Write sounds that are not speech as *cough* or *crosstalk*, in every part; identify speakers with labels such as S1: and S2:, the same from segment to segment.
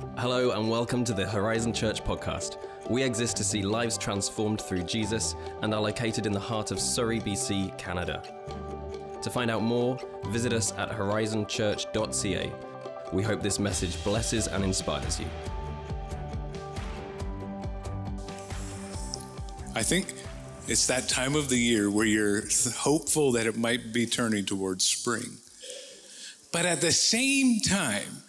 S1: Hello, and welcome to the Horizon Church podcast. We exist to see lives transformed through Jesus and are located in the heart of Surrey, BC, Canada. To find out more, visit us at horizonchurch.ca. We hope this message blesses and inspires you.
S2: I think it's that time of the year where you're hopeful that it might be turning towards spring. But at the same time,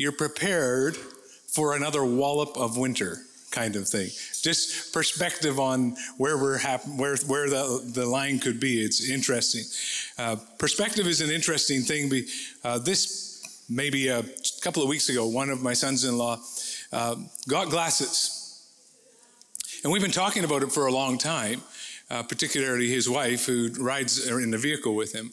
S2: you're prepared for another wallop of winter kind of thing. Just perspective on where we're hap- where where the the line could be. It's interesting. Uh, perspective is an interesting thing. Uh, this maybe a couple of weeks ago, one of my sons-in-law uh, got glasses, and we've been talking about it for a long time. Uh, particularly his wife, who rides in the vehicle with him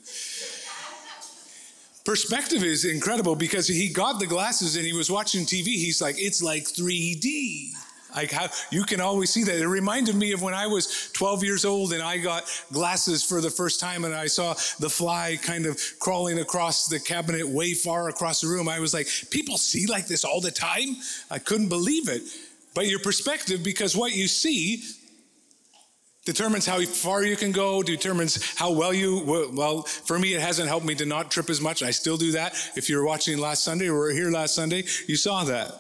S2: perspective is incredible because he got the glasses and he was watching TV. He's like, it's like 3D. Like how you can always see that. It reminded me of when I was 12 years old and I got glasses for the first time and I saw the fly kind of crawling across the cabinet way far across the room. I was like, people see like this all the time? I couldn't believe it. But your perspective, because what you see determines how far you can go, determines how well you, well, for me, it hasn't helped me to not trip as much. I still do that. If you're watching last Sunday or were here last Sunday, you saw that.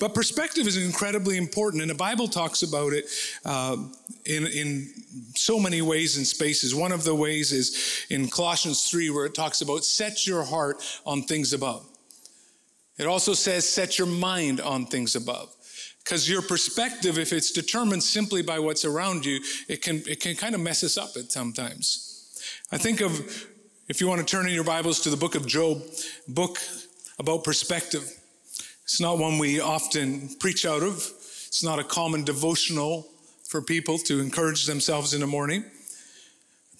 S2: But perspective is incredibly important, and the Bible talks about it uh, in, in so many ways and spaces. One of the ways is in Colossians 3, where it talks about set your heart on things above. It also says set your mind on things above. Because your perspective, if it's determined simply by what's around you, it can, it can kind of mess us up at sometimes. I think of, if you want to turn in your Bibles to the book of Job, book about perspective. It's not one we often preach out of. It's not a common devotional for people to encourage themselves in the morning.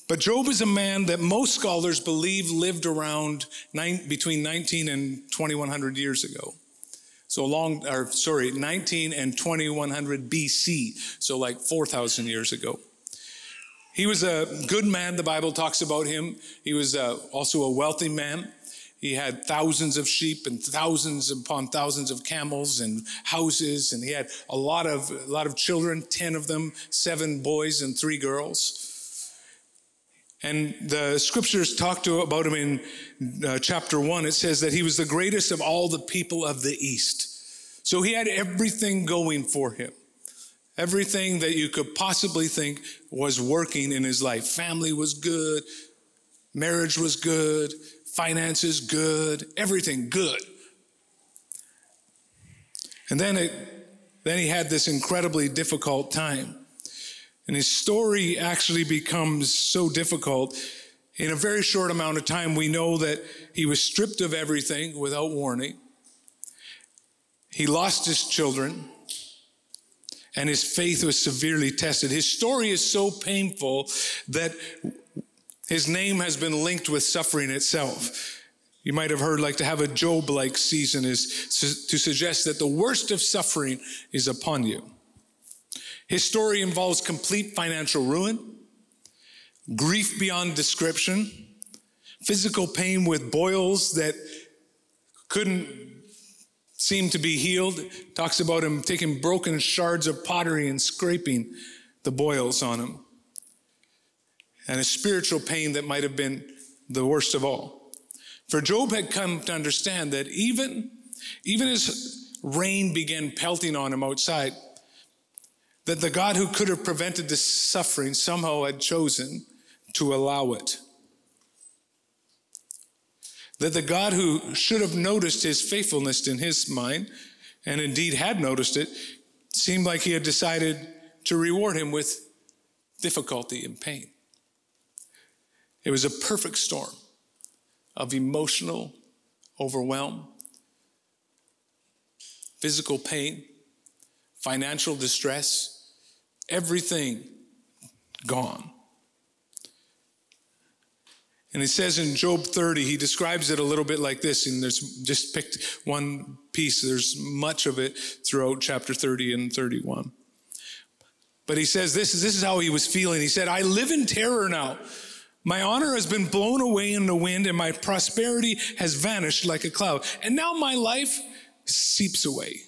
S2: But Job is a man that most scholars believe lived around nine, between 19 and 2100 years ago. So long, or sorry, 19 and 2100 BC. So like 4,000 years ago. He was a good man. The Bible talks about him. He was uh, also a wealthy man. He had thousands of sheep and thousands upon thousands of camels and houses, and he had a lot of a lot of children, ten of them, seven boys and three girls. And the scriptures talk to about him in uh, chapter one. It says that he was the greatest of all the people of the East. So he had everything going for him. Everything that you could possibly think was working in his life. Family was good. Marriage was good. Finances good. Everything good. And then it, then he had this incredibly difficult time. And his story actually becomes so difficult. In a very short amount of time, we know that he was stripped of everything without warning. He lost his children, and his faith was severely tested. His story is so painful that his name has been linked with suffering itself. You might have heard like to have a Job like season is to suggest that the worst of suffering is upon you. His story involves complete financial ruin, grief beyond description, physical pain with boils that couldn't seem to be healed. Talks about him taking broken shards of pottery and scraping the boils on him. And a spiritual pain that might have been the worst of all. For Job had come to understand that even, even as rain began pelting on him outside, that the God who could have prevented this suffering somehow had chosen to allow it. That the God who should have noticed his faithfulness in his mind, and indeed had noticed it, seemed like he had decided to reward him with difficulty and pain. It was a perfect storm of emotional overwhelm, physical pain, financial distress, everything gone. And he says in Job 30, he describes it a little bit like this, and there's just picked one piece. There's much of it throughout chapter 30 and 31. But he says this, is this is how he was feeling. He said, I live in terror now. My honor has been blown away in the wind, and my prosperity has vanished like a cloud. And now my life seeps away.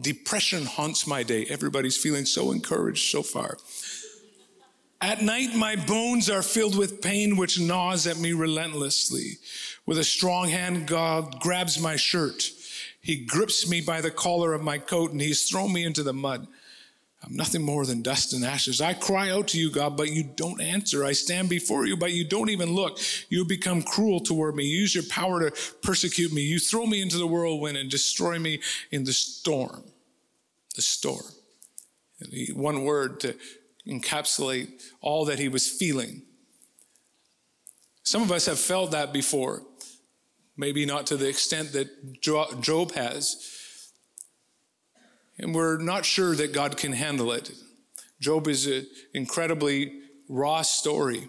S2: Depression haunts my day. Everybody's feeling so encouraged so far. At night, my bones are filled with pain, which gnaws at me relentlessly. With a strong hand, God grabs my shirt. He grips me by the collar of my coat and he's thrown me into the mud. I'm nothing more than dust and ashes. I cry out to you, God, but you don't answer. I stand before you, but you don't even look. You become cruel toward me. You use your power to persecute me. You throw me into the whirlwind and destroy me in the storm. The storm. One word to encapsulate all that he was feeling. Some of us have felt that before, maybe not to the extent that Job has. And we're not sure that God can handle it. Job is an incredibly raw story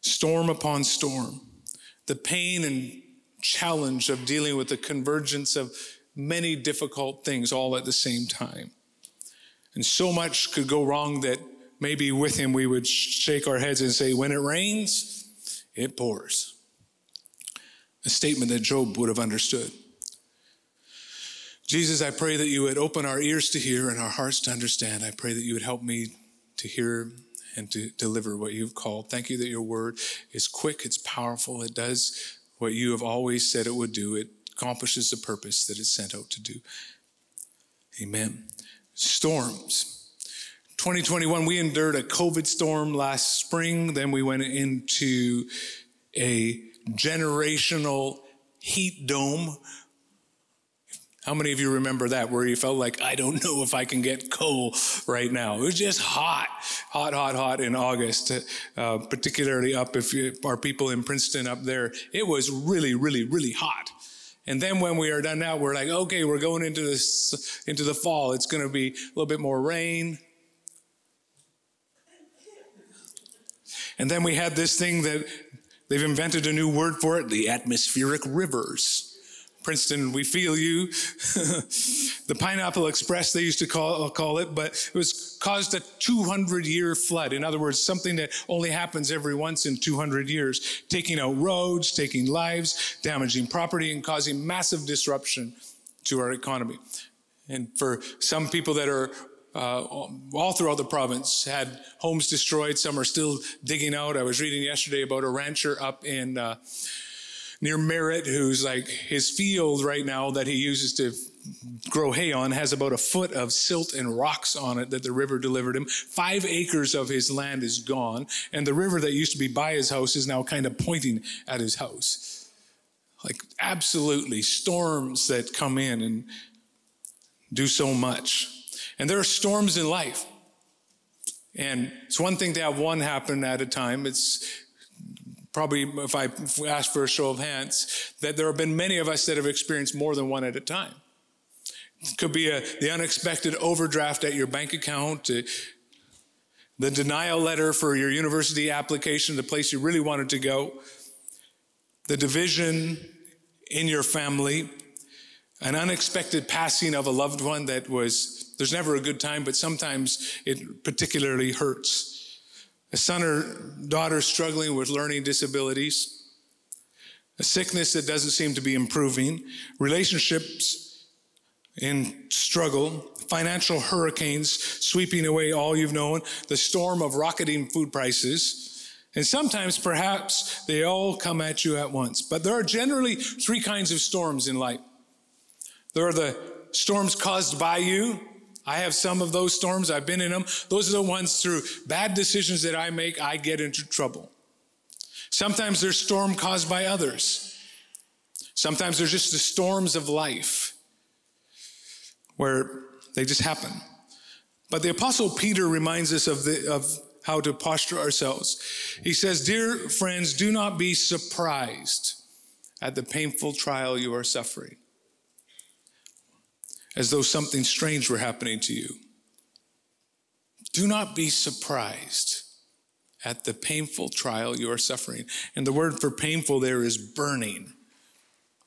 S2: storm upon storm. The pain and challenge of dealing with the convergence of many difficult things all at the same time. And so much could go wrong that maybe with him we would shake our heads and say, when it rains, it pours. A statement that Job would have understood. Jesus, I pray that you would open our ears to hear and our hearts to understand. I pray that you would help me to hear and to deliver what you've called. Thank you that your word is quick, it's powerful, it does what you have always said it would do, it accomplishes the purpose that it's sent out to do. Amen storms. 2021, we endured a COVID storm last spring. Then we went into a generational heat dome. How many of you remember that where you felt like, I don't *laughs* know if I can get coal right now? It was just hot, hot, hot, hot in August, uh, particularly up if you, our people in Princeton up there. It was really, really, really hot. And then when we are done now, we're like, okay, we're going into this into the fall. It's going to be a little bit more rain. And then we had this thing that they've invented a new word for it, the atmospheric rivers. Princeton, we feel you. *laughs* the Pineapple Express, they used to call, call it, but it was caused a 200 year flood. In other words, something that only happens every once in 200 years, taking out roads, taking lives, damaging property, and causing massive disruption to our economy. And for some people that are uh, all throughout the province had homes destroyed. Some are still digging out. I was reading yesterday about a rancher up in uh, near Merritt, who's like his field right now that he uses to grow hay on has about a foot of silt and rocks on it that the river delivered him. Five acres of his land is gone, and the river that used to be by his house is now kind of pointing at his house. Like, absolutely, storms that come in and do so much. And there are storms in life. And it's one thing to have one happen at a time. It's probably if I ask for a show of hands, that there have been many of us that have experienced more than one at a time. It could be a, the unexpected overdraft at your bank account, the denial letter for your university application, the place you really wanted to go, the division in your family, an unexpected passing of a loved one that was, there's never a good time, but sometimes it particularly hurts a son or daughter struggling with learning disabilities, a sickness that doesn't seem to be improving, relationships in struggle, financial hurricanes sweeping away all you've known, the storm of rocketing food prices. And sometimes, perhaps, they all come at you at once. But there are generally three kinds of storms in life. There are the storms caused by you, I have some of those storms. I've been in them. Those are the ones through bad decisions that I make, I get into trouble. Sometimes there's storm caused by others. Sometimes there's just the storms of life where they just happen. But the apostle Peter reminds us of the, of how to posture ourselves. He says, Dear friends, do not be surprised at the painful trial you are suffering as though something strange were happening to you. Do not be surprised at the painful trial you are suffering. And the word for painful there is burning,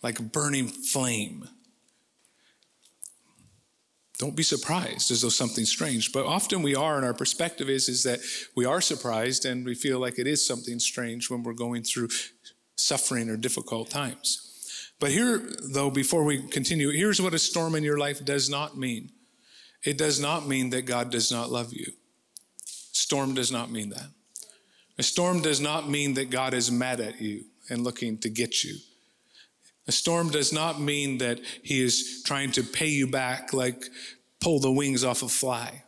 S2: like a burning flame. Don't be surprised as though something strange. But often we are, and our perspective is, is that we are surprised and we feel like it is something strange when we're going through suffering or difficult times. But here, though, before we continue, here's what a storm in your life does not mean it does not mean that God does not love you. Storm does not mean that. A storm does not mean that God is mad at you and looking to get you. A storm does not mean that he is trying to pay you back like pull the wings off a fly.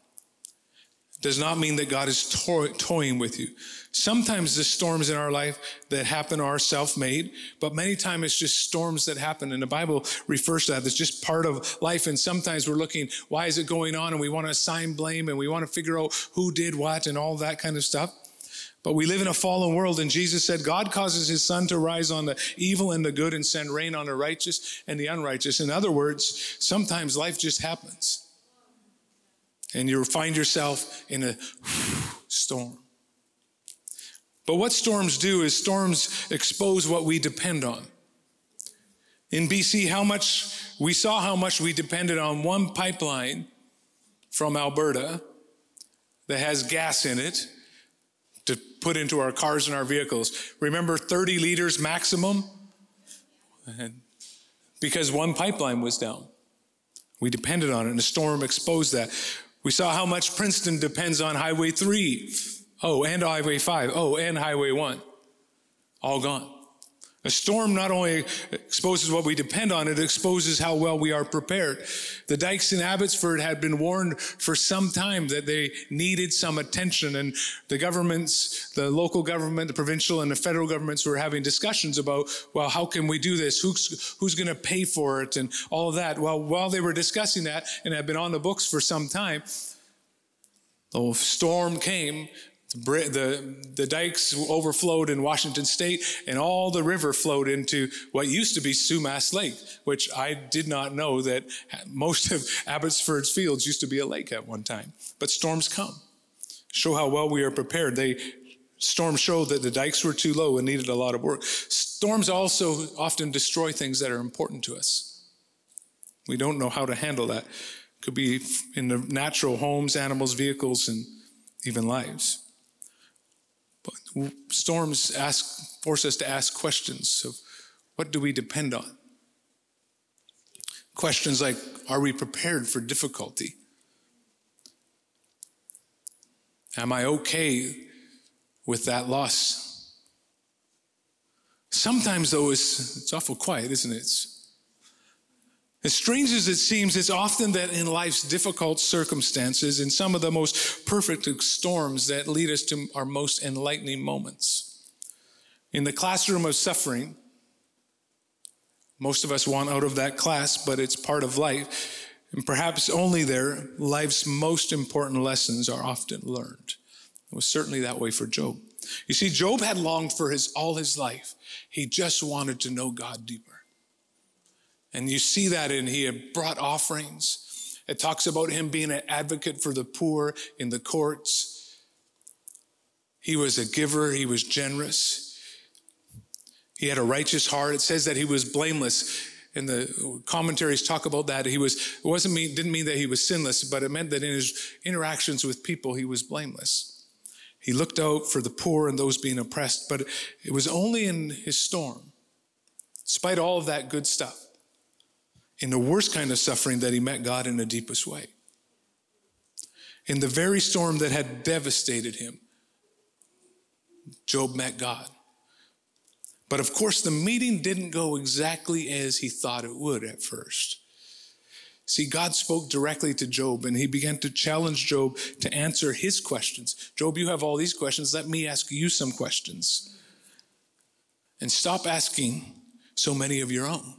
S2: Does not mean that God is to- toying with you. Sometimes the storms in our life that happen are self-made, but many times it's just storms that happen. And the Bible refers to that. It's just part of life. And sometimes we're looking, why is it going on? And we want to assign blame and we want to figure out who did what and all that kind of stuff. But we live in a fallen world, and Jesus said, God causes his sun to rise on the evil and the good and send rain on the righteous and the unrighteous. In other words, sometimes life just happens. And you find yourself in a storm. But what storms do is storms expose what we depend on. In BC, how much we saw how much we depended on one pipeline from Alberta that has gas in it to put into our cars and our vehicles. Remember 30 liters maximum? And because one pipeline was down. We depended on it, and the storm exposed that. We saw how much Princeton depends on Highway 3. Oh, and Highway 5. Oh, and Highway 1. All gone. A storm not only exposes what we depend on, it exposes how well we are prepared. The dikes in Abbotsford had been warned for some time that they needed some attention, and the governments, the local government, the provincial, and the federal governments were having discussions about, well, how can we do this? Who's, who's going to pay for it? And all of that. Well, while they were discussing that and had been on the books for some time, the storm came the, the dikes overflowed in Washington state and all the river flowed into what used to be Sumas Lake, which I did not know that most of Abbotsford's fields used to be a lake at one time. But storms come, show how well we are prepared. They storms show that the dikes were too low and needed a lot of work. Storms also often destroy things that are important to us. We don't know how to handle that. Could be in the natural homes, animals, vehicles, and even lives. Storms ask, force us to ask questions of what do we depend on? Questions like, are we prepared for difficulty? Am I okay with that loss? Sometimes, though, it's, it's awful quiet, isn't it? It's, as strange as it seems, it's often that in life's difficult circumstances, in some of the most perfect storms, that lead us to our most enlightening moments. In the classroom of suffering, most of us want out of that class, but it's part of life. And perhaps only there, life's most important lessons are often learned. It was certainly that way for Job. You see, Job had longed for his all his life. He just wanted to know God deeper. And you see that in he had brought offerings. It talks about him being an advocate for the poor in the courts. He was a giver, he was generous. He had a righteous heart. It says that he was blameless. And the commentaries talk about that. He was, it wasn't mean, didn't mean that he was sinless, but it meant that in his interactions with people, he was blameless. He looked out for the poor and those being oppressed, but it was only in his storm, despite all of that good stuff, in the worst kind of suffering that he met God in the deepest way. In the very storm that had devastated him, Job met God. But of course, the meeting didn't go exactly as he thought it would at first. See, God spoke directly to Job and he began to challenge Job to answer his questions. Job, you have all these questions. Let me ask you some questions. And stop asking so many of your own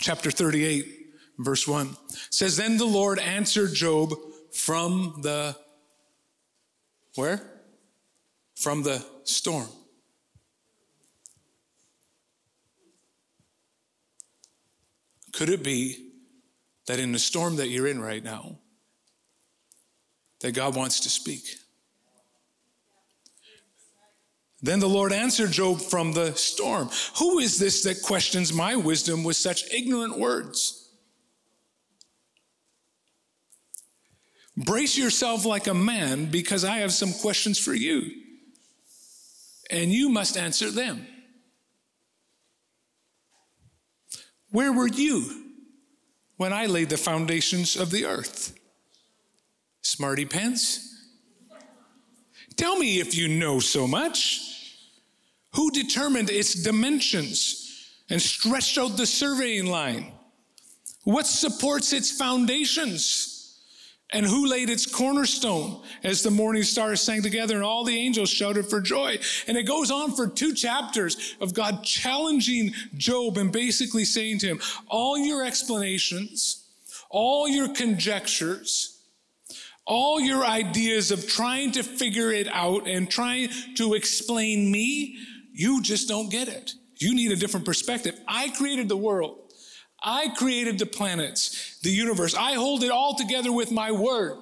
S2: chapter 38, verse 1 says, Then the Lord answered Job from the where? From the storm. Could it be that in the storm that you're in right now, that God wants to speak? Then the Lord answered Job from the storm Who is this that questions my wisdom with such ignorant words? Brace yourself like a man because I have some questions for you, and you must answer them. Where were you when I laid the foundations of the earth? Smarty pants? Tell me if you know so much. Who determined its dimensions and stretched out the surveying line? What supports its foundations? And who laid its cornerstone as the morning stars sang together and all the angels shouted for joy? And it goes on for two chapters of God challenging Job and basically saying to him, all your explanations, all your conjectures, all your ideas of trying to figure it out and trying to explain me, you just don't get it. You need a different perspective. I created the world. I created the planets, the universe. I hold it all together with my word.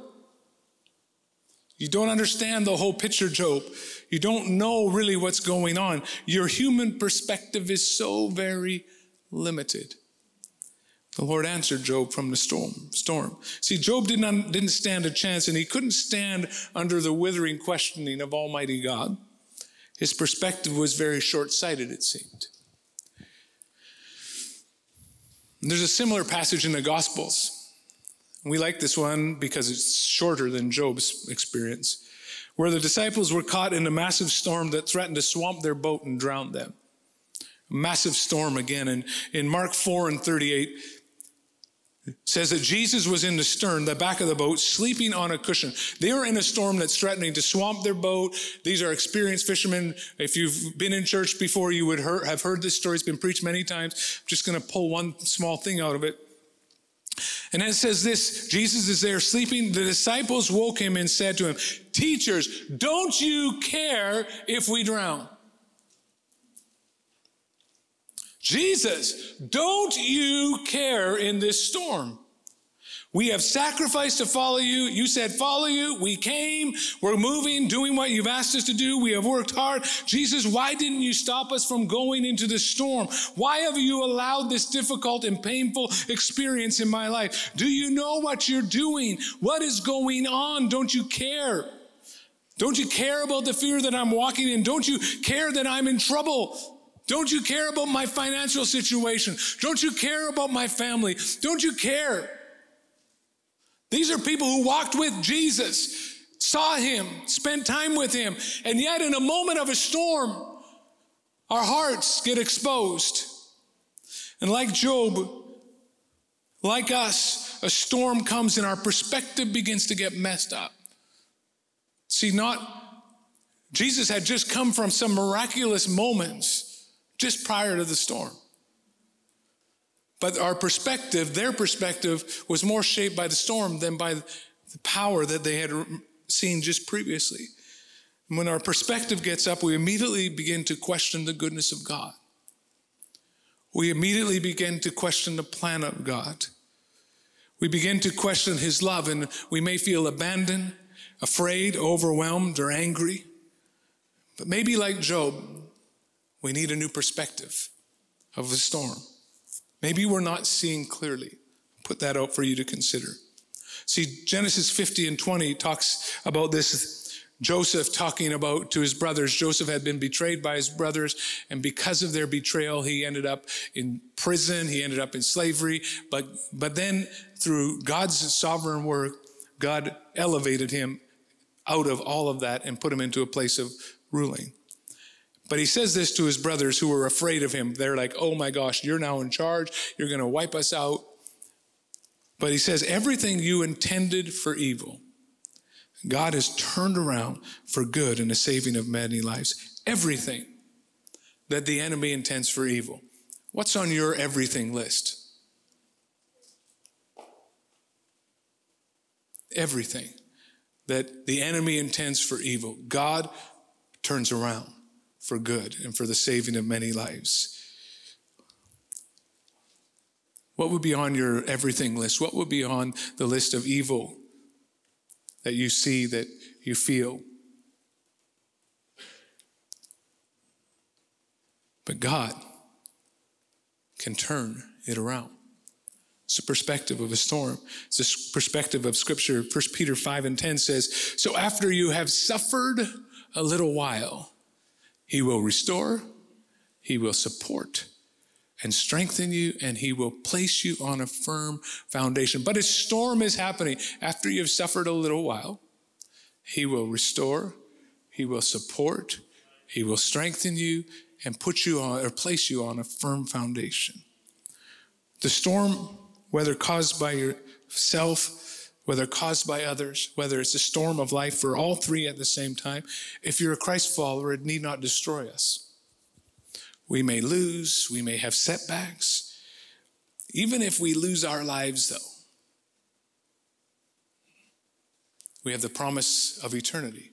S2: You don't understand the whole picture, Job. You don't know really what's going on. Your human perspective is so very limited. The Lord answered Job from the storm. Storm. See, Job didn't, didn't stand a chance, and he couldn't stand under the withering questioning of Almighty God. His perspective was very short sighted, it seemed. There's a similar passage in the Gospels. We like this one because it's shorter than Job's experience, where the disciples were caught in a massive storm that threatened to swamp their boat and drown them. A massive storm again. And in Mark 4 and 38, says that Jesus was in the stern, the back of the boat, sleeping on a cushion. They were in a storm that's threatening to swamp their boat. These are experienced fishermen. If you've been in church before, you would have heard this story. It's been preached many times. I'm just going to pull one small thing out of it. And then it says this Jesus is there sleeping. The disciples woke him and said to him, Teachers, don't you care if we drown? Jesus, don't you care in this storm? We have sacrificed to follow you. You said, follow you. We came. We're moving, doing what you've asked us to do. We have worked hard. Jesus, why didn't you stop us from going into the storm? Why have you allowed this difficult and painful experience in my life? Do you know what you're doing? What is going on? Don't you care? Don't you care about the fear that I'm walking in? Don't you care that I'm in trouble? Don't you care about my financial situation? Don't you care about my family? Don't you care? These are people who walked with Jesus, saw him, spent time with him, and yet in a moment of a storm, our hearts get exposed. And like Job, like us, a storm comes and our perspective begins to get messed up. See, not Jesus had just come from some miraculous moments just prior to the storm. But our perspective, their perspective, was more shaped by the storm than by the power that they had seen just previously. And when our perspective gets up, we immediately begin to question the goodness of God. We immediately begin to question the plan of God. We begin to question His love, and we may feel abandoned, afraid, overwhelmed, or angry. But maybe like Job, we need a new perspective of the storm. Maybe we're not seeing clearly. Put that out for you to consider. See, Genesis 50 and 20 talks about this Joseph talking about to his brothers. Joseph had been betrayed by his brothers, and because of their betrayal, he ended up in prison. He ended up in slavery. But, but then through God's sovereign work, God elevated him out of all of that and put him into a place of ruling. But he says this to his brothers who were afraid of him. They're like, oh my gosh, you're now in charge. You're going to wipe us out. But he says, everything you intended for evil, God has turned around for good in the saving of many lives. Everything that the enemy intends for evil. What's on your everything list? Everything that the enemy intends for evil, God turns around for good and for the saving of many lives. What would be on your everything list? What would be on the list of evil that you see, that you feel? But God can turn it around. It's a perspective of a storm. It's a perspective of scripture. 1 Peter 5 and 10 says, So after you have suffered a little while, he will restore, He will support, and strengthen you, and he will place you on a firm foundation. But a storm is happening. After you've suffered a little while, he will restore, he will support, he will strengthen you, and put you on or place you on a firm foundation. The storm, whether caused by yourself, whether caused by others, whether it's a storm of life for all three at the same time, if you're a Christ follower, it need not destroy us. We may lose, we may have setbacks. Even if we lose our lives, though, we have the promise of eternity.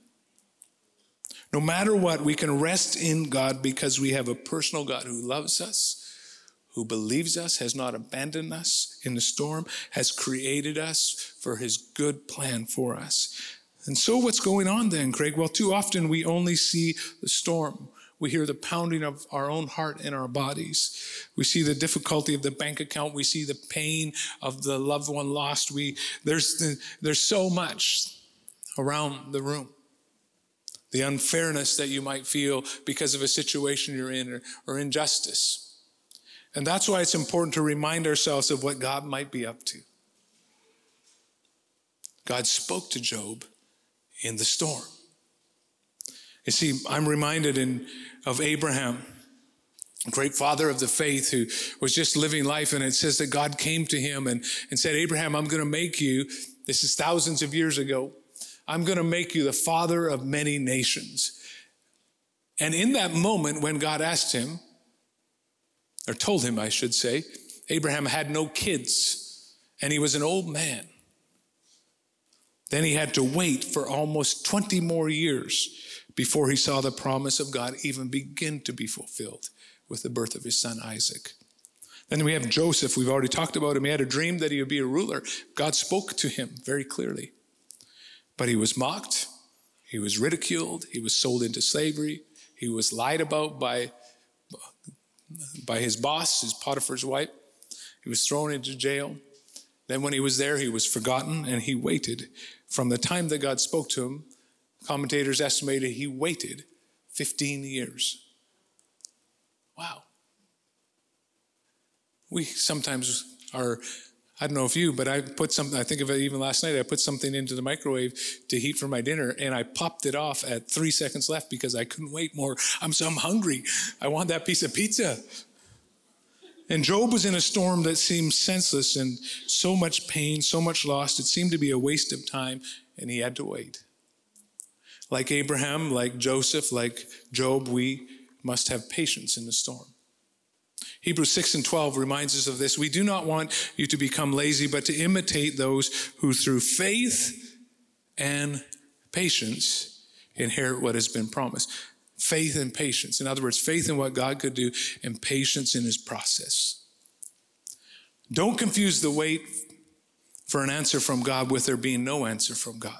S2: No matter what, we can rest in God because we have a personal God who loves us, who believes us, has not abandoned us in the storm, has created us for his good plan for us. And so, what's going on then, Craig? Well, too often we only see the storm. We hear the pounding of our own heart in our bodies. We see the difficulty of the bank account. We see the pain of the loved one lost. We, there's, there's so much around the room. The unfairness that you might feel because of a situation you're in or, or injustice. And that's why it's important to remind ourselves of what God might be up to. God spoke to Job in the storm. You see, I'm reminded in, of Abraham, great father of the faith who was just living life. And it says that God came to him and, and said, Abraham, I'm going to make you, this is thousands of years ago, I'm going to make you the father of many nations. And in that moment, when God asked him, or told him, I should say, Abraham had no kids and he was an old man. Then he had to wait for almost 20 more years before he saw the promise of God even begin to be fulfilled with the birth of his son Isaac. Then we have Joseph. We've already talked about him. He had a dream that he would be a ruler. God spoke to him very clearly. But he was mocked, he was ridiculed, he was sold into slavery, he was lied about by, by his boss, his Potiphar's wife. He was thrown into jail. Then, when he was there, he was forgotten and he waited from the time that God spoke to him Commentators estimated he waited 15 years. Wow. We sometimes are, I don't know if you, but I put something, I think of it even last night, I put something into the microwave to heat for my dinner and I popped it off at three seconds left because I couldn't wait more. I'm so I'm hungry. I want that piece of pizza. And Job was in a storm that seemed senseless and so much pain, so much loss. It seemed to be a waste of time, and he had to wait. Like Abraham, like Joseph, like Job, we must have patience in the storm. Hebrews 6 and 12 reminds us of this. We do not want you to become lazy, but to imitate those who through faith and patience inherit what has been promised. Faith and patience. In other words, faith in what God could do and patience in his process. Don't confuse the wait for an answer from God with there being no answer from God.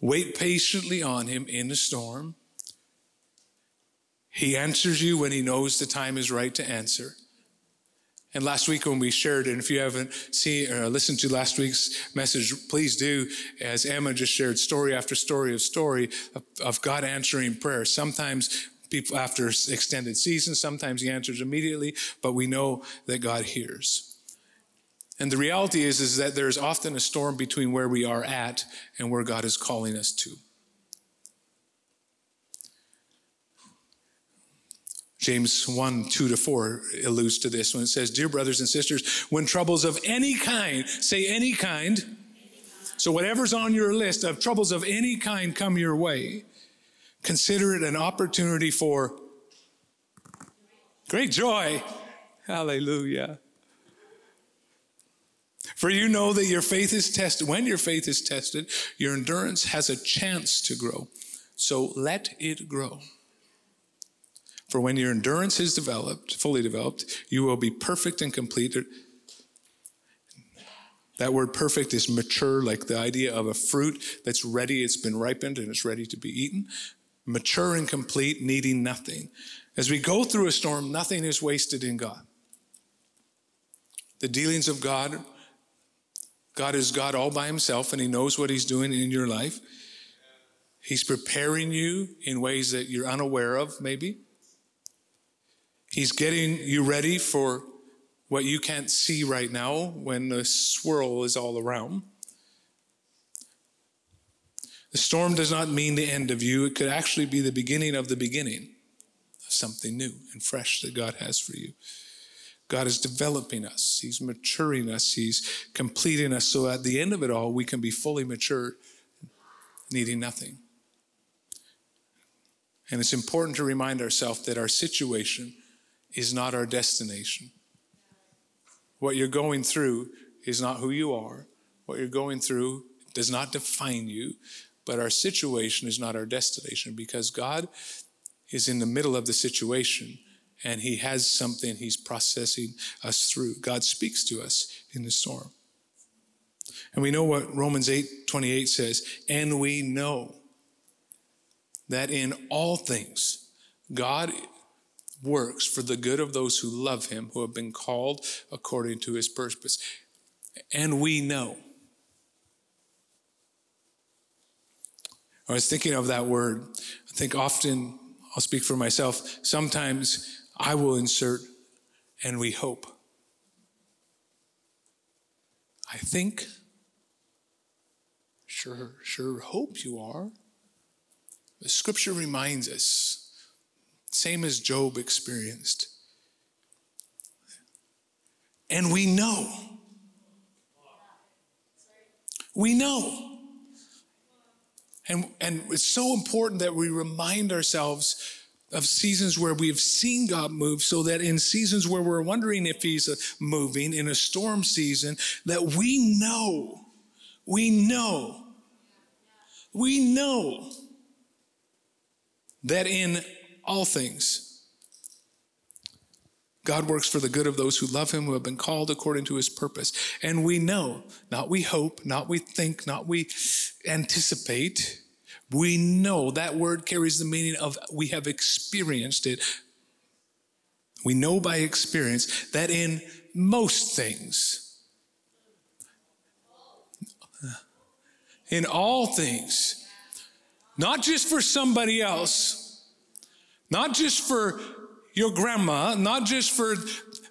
S2: Wait patiently on him in the storm. He answers you when he knows the time is right to answer. And last week when we shared, and if you haven't seen or listened to last week's message, please do, as Emma just shared, story after story of story of, of God answering prayer. Sometimes people after extended seasons, sometimes he answers immediately, but we know that God hears. And the reality is, is that there's often a storm between where we are at and where God is calling us to. James 1, 2 to 4 alludes to this when it says, Dear brothers and sisters, when troubles of any kind, say any kind, so whatever's on your list of troubles of any kind come your way, consider it an opportunity for great joy. Hallelujah. For you know that your faith is tested. When your faith is tested, your endurance has a chance to grow. So let it grow. For when your endurance is developed, fully developed, you will be perfect and complete. That word perfect is mature, like the idea of a fruit that's ready, it's been ripened and it's ready to be eaten. Mature and complete, needing nothing. As we go through a storm, nothing is wasted in God. The dealings of God God is God all by himself and he knows what he's doing in your life. He's preparing you in ways that you're unaware of, maybe. He's getting you ready for what you can't see right now when the swirl is all around. The storm does not mean the end of you, it could actually be the beginning of the beginning of something new and fresh that God has for you. God is developing us, He's maturing us, He's completing us so at the end of it all, we can be fully mature, needing nothing. And it's important to remind ourselves that our situation is not our destination. What you're going through is not who you are. What you're going through does not define you, but our situation is not our destination because God is in the middle of the situation and He has something He's processing us through. God speaks to us in the storm. And we know what Romans 8 28 says, and we know that in all things, God works for the good of those who love him, who have been called according to his purpose. And we know. I was thinking of that word. I think often, I'll speak for myself, sometimes I will insert, and we hope. I think, sure, sure hope you are. The scripture reminds us same as Job experienced. And we know. We know. And, and it's so important that we remind ourselves of seasons where we've seen God move so that in seasons where we're wondering if He's uh, moving, in a storm season, that we know, we know, we know that in all things. God works for the good of those who love him, who have been called according to his purpose. And we know, not we hope, not we think, not we anticipate. We know that word carries the meaning of we have experienced it. We know by experience that in most things, in all things, not just for somebody else, not just for your grandma, not just for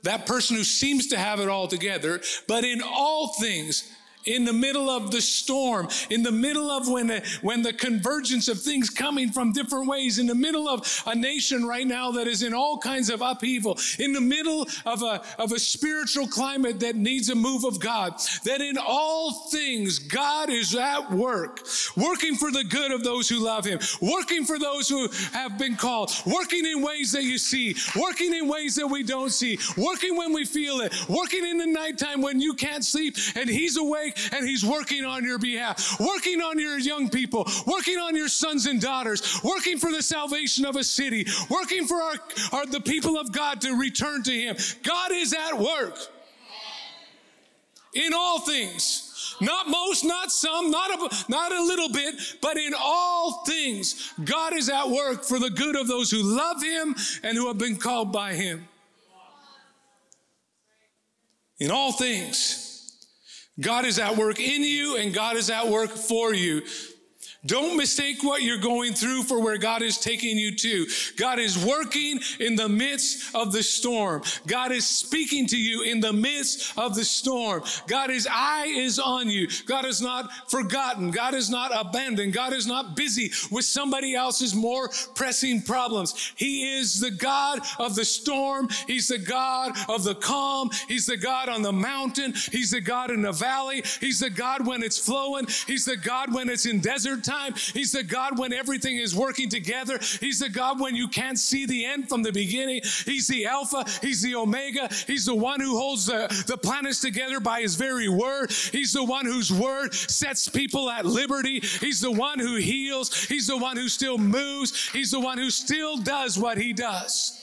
S2: that person who seems to have it all together, but in all things, in the middle of the storm, in the middle of when the, when the convergence of things coming from different ways, in the middle of a nation right now that is in all kinds of upheaval, in the middle of a, of a spiritual climate that needs a move of God, that in all things God is at work, working for the good of those who love Him, working for those who have been called, working in ways that you see, working in ways that we don't see, working when we feel it, working in the nighttime when you can't sleep and He's awake and He's working on your behalf, working on your young people, working on your sons and daughters, working for the salvation of a city, working for our, our the people of God to return to Him. God is at work in all things. Not most, not some, not a, not a little bit, but in all things, God is at work for the good of those who love Him and who have been called by Him. In all things. God is at work in you and God is at work for you. Don't mistake what you're going through for where God is taking you to. God is working in the midst of the storm. God is speaking to you in the midst of the storm. God's eye is on you. God is not forgotten. God is not abandoned. God is not busy with somebody else's more pressing problems. He is the God of the storm. He's the God of the calm. He's the God on the mountain. He's the God in the valley. He's the God when it's flowing. He's the God when it's in desert time time. He's the God when everything is working together. He's the God when you can't see the end from the beginning. He's the Alpha. He's the Omega. He's the one who holds the, the planets together by his very word. He's the one whose word sets people at liberty. He's the one who heals. He's the one who still moves. He's the one who still does what he does.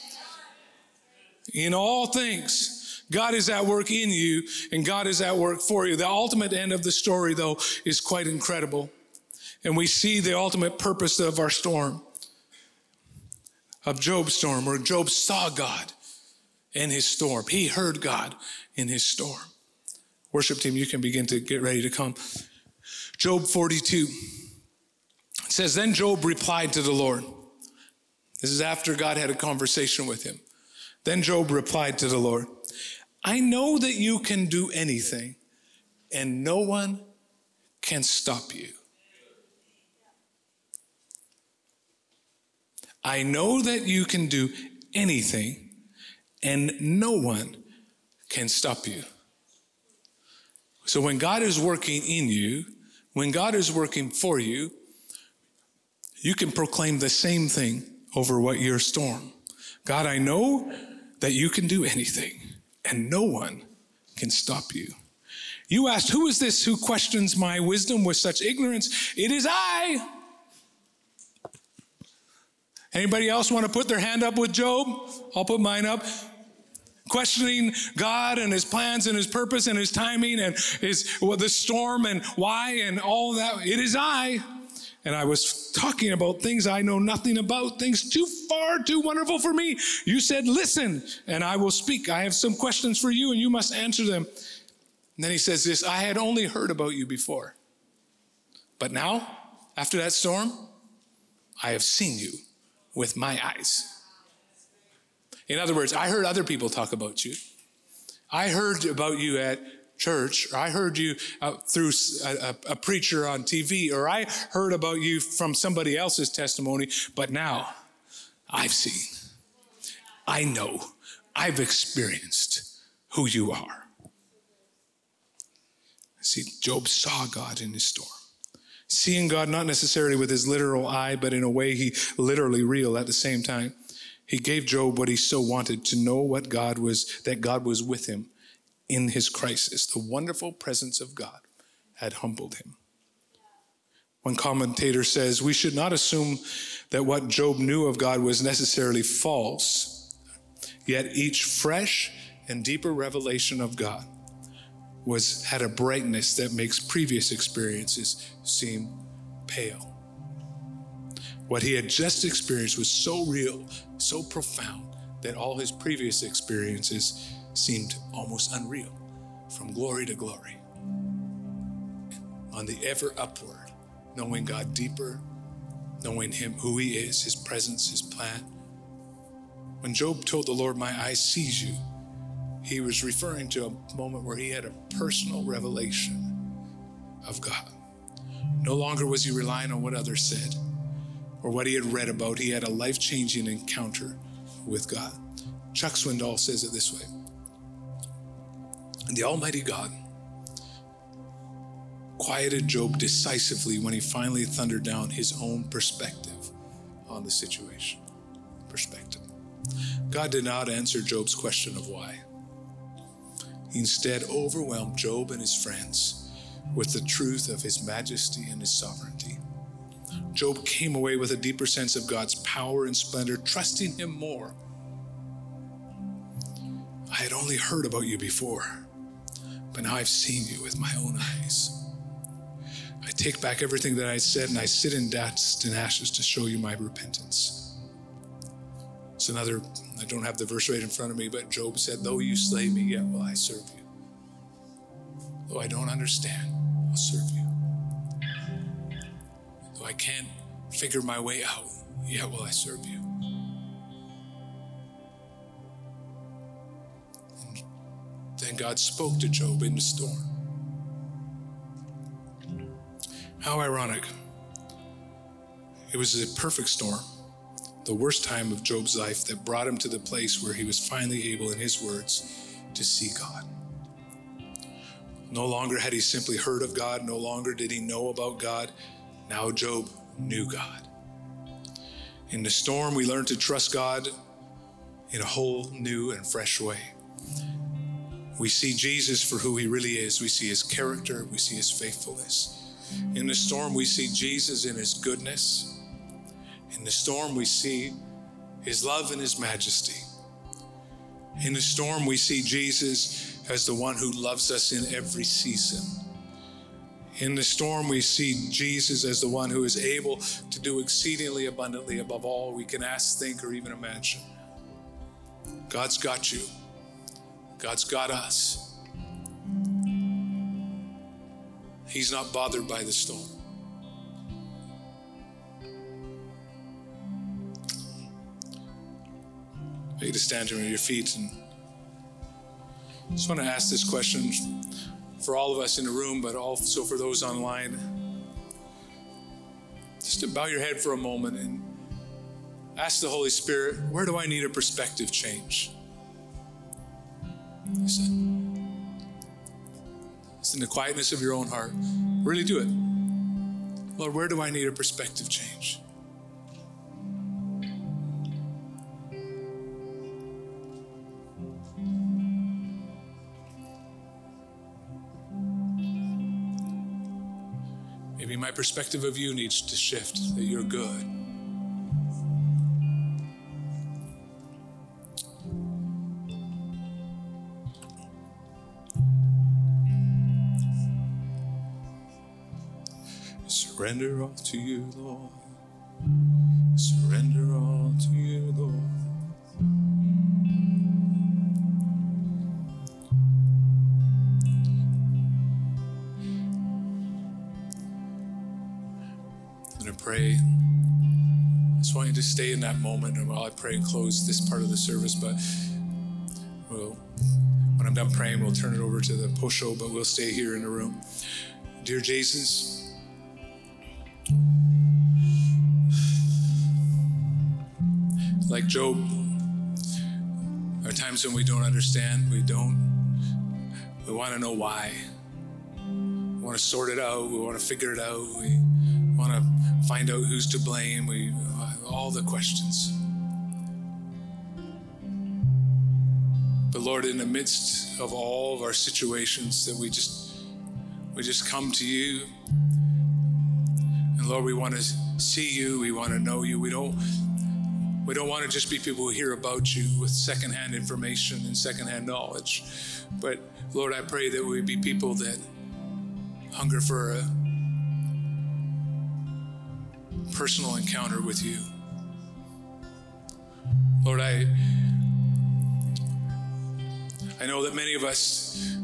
S2: In all things, God is at work in you and God is at work for you. The ultimate end of the story, though, is quite incredible and we see the ultimate purpose of our storm, of Job's storm, where Job saw God in his storm. He heard God in his storm. Worship team, you can begin to get ready to come. Job 42 it says, Then Job replied to the Lord. This is after God had a conversation with him. Then Job replied to the Lord, I know that you can do anything, and no one can stop you. I know that you can do anything, and no one can stop you. So when God is working in you, when God is working for you, you can proclaim the same thing over what your storm. God, I know that you can do anything, and no one can stop you. You asked, Who is this who questions my wisdom with such ignorance? It is I. Anybody else want to put their hand up with Job? I'll put mine up. Questioning God and his plans and his purpose and his timing and his well, the storm and why and all that. It is I. And I was talking about things I know nothing about, things too far, too wonderful for me. You said, Listen, and I will speak. I have some questions for you, and you must answer them. And then he says this I had only heard about you before. But now, after that storm, I have seen you with my eyes. In other words, I heard other people talk about you. I heard about you at church, or I heard you uh, through a, a, preacher on TV, or I heard about you from somebody else's testimony, but now I've seen, I know, I've experienced who you are. See, Job saw God in his storm. Seeing God not necessarily with his literal eye, but in a way he literally real at the same time. He gave Job what he so wanted to know what God was, that God was with him in his crisis. The wonderful presence of God had humbled him. One commentator says, We should not assume that what Job knew of God was necessarily false, yet each fresh and deeper revelation of God was had a brightness that makes previous experiences seem pale. What he had just experienced was so real, so profound, that all his previous experiences seemed almost unreal, from glory to glory. On the ever upward, knowing God deeper, knowing him who he is, his presence, his plan. When Job told the Lord, My eye sees you, he was referring to a moment where he had a personal revelation of God. No longer was he relying on what others said or what he had read about. He had a life changing encounter with God. Chuck Swindoll says it this way The Almighty God quieted Job decisively when he finally thundered down his own perspective on the situation. Perspective. God did not answer Job's question of why. Instead overwhelmed Job and his friends with the truth of his majesty and his sovereignty. Job came away with a deeper sense of God's power and splendor, trusting him more. I had only heard about you before, but now I've seen you with my own eyes. I take back everything that I said and I sit in dust and ashes to show you my repentance. It's another I don't have the verse right in front of me, but Job said, Though you slay me, yet will I serve you. Though I don't understand, I'll serve you. Though I can't figure my way out, yet will I serve you. And then God spoke to Job in the storm. How ironic. It was a perfect storm the worst time of Job's life that brought him to the place where he was finally able, in his words, to see God. No longer had he simply heard of God, no longer did he know about God. Now Job knew God. In the storm, we learn to trust God in a whole new and fresh way. We see Jesus for who he really is. We see his character, we see his faithfulness. In the storm, we see Jesus in his goodness. In the storm, we see his love and his majesty. In the storm, we see Jesus as the one who loves us in every season. In the storm, we see Jesus as the one who is able to do exceedingly abundantly above all we can ask, think, or even imagine. God's got you, God's got us. He's not bothered by the storm. To stand to your feet. And just want to ask this question for all of us in the room, but also for those online. Just to bow your head for a moment and ask the Holy Spirit, where do I need a perspective change? It's in the quietness of your own heart. Really do it. Lord, where do I need a perspective change? Perspective of you needs to shift, that you're good. Surrender all to you, Lord. Stay in that moment and while I pray and close this part of the service, but we'll, when I'm done praying, we'll turn it over to the post show, but we'll stay here in the room. Dear Jesus, like Job, there are times when we don't understand, we don't, we want to know why. We want to sort it out, we want to figure it out, we want to find out who's to blame, we, the questions. But Lord, in the midst of all of our situations that we just, we just come to you. And Lord, we want to see you, we want to know you. We don't we don't want to just be people who hear about you with secondhand information and secondhand knowledge. But Lord, I pray that we be people that hunger for a personal encounter with you. Lord, I I know that many of us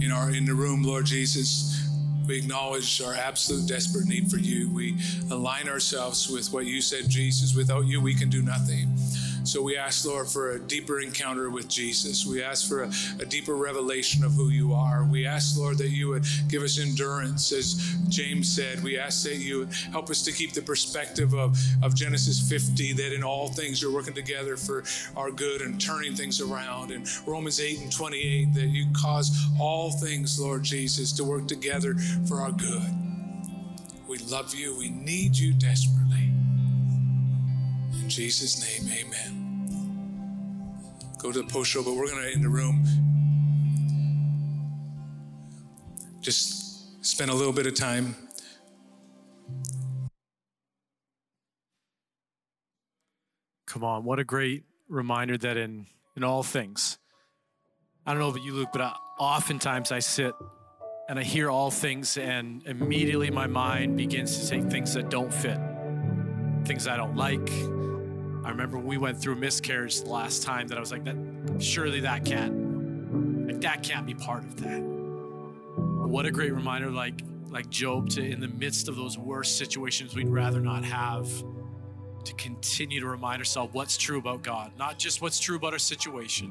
S2: in our in the room, Lord Jesus, we acknowledge our absolute desperate need for you. We align ourselves with what you said, Jesus. Without you, we can do nothing. So we ask, Lord, for a deeper encounter with Jesus. We ask for a, a, deeper revelation of who you are. We ask, Lord, that you would give us endurance, as James said. We ask that you help us to keep the perspective of, of Genesis 50, that in all things you're working together for our good and turning things around. And Romans 8 and 28, that you cause all things, Lord Jesus, to work together for our good. We love you. We need you desperately. Jesus' name, amen. Go to the post show, but we're going to, in the room, just spend a little bit of time.
S3: Come on, what a great reminder that in, in all things, I don't know about you, Luke, but I, oftentimes I sit and I hear all things, and immediately my mind begins to take things that don't fit, things I don't like. I remember when we went through miscarriage the last time that I was like, that surely that can't, like that can't be part of that. What a great reminder, like like Job, to in the midst of those worst situations we'd rather not have, to continue to remind ourselves what's true about God, not just what's true about our situation,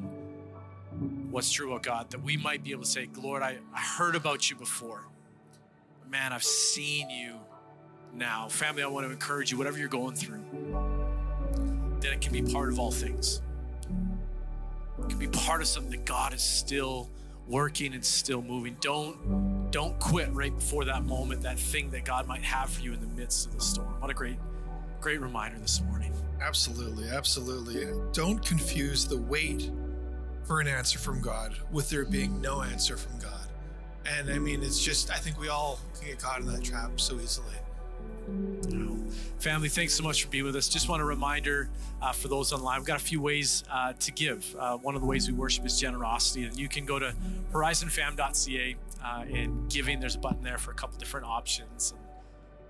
S3: what's true about God, that we might be able to say, Lord, I, I heard about you before. Man, I've seen you now. Family, I want to encourage you, whatever you're going through, that it can be part of all things. It can be part of something that God is still working and still moving. Don't don't quit right before that moment, that thing that God might have for you in the midst of the storm. What a great, great reminder this morning.
S4: Absolutely, absolutely. Don't confuse the wait for an answer from God with there being no answer from God. And I mean, it's just, I think we all can get caught in that trap so easily.
S3: Family, thanks so much for being with us. Just want a reminder uh, for those online, we've got a few ways uh, to give. Uh, one of the ways we worship is generosity, and you can go to horizonfam.ca uh, and giving. There's a button there for a couple different options. And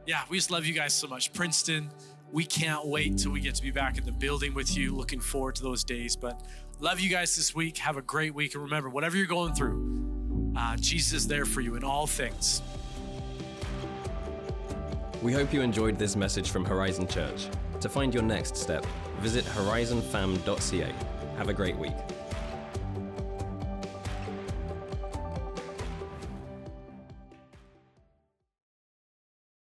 S3: yeah, we just love you guys so much. Princeton, we can't wait till we get to be back in the building with you. Looking forward to those days. But love you guys this week. Have a great week. And remember, whatever you're going through, uh, Jesus is there for you in all things.
S1: We hope you enjoyed this message from Horizon Church. To find your next step, visit horizonfam.ca. Have a great week.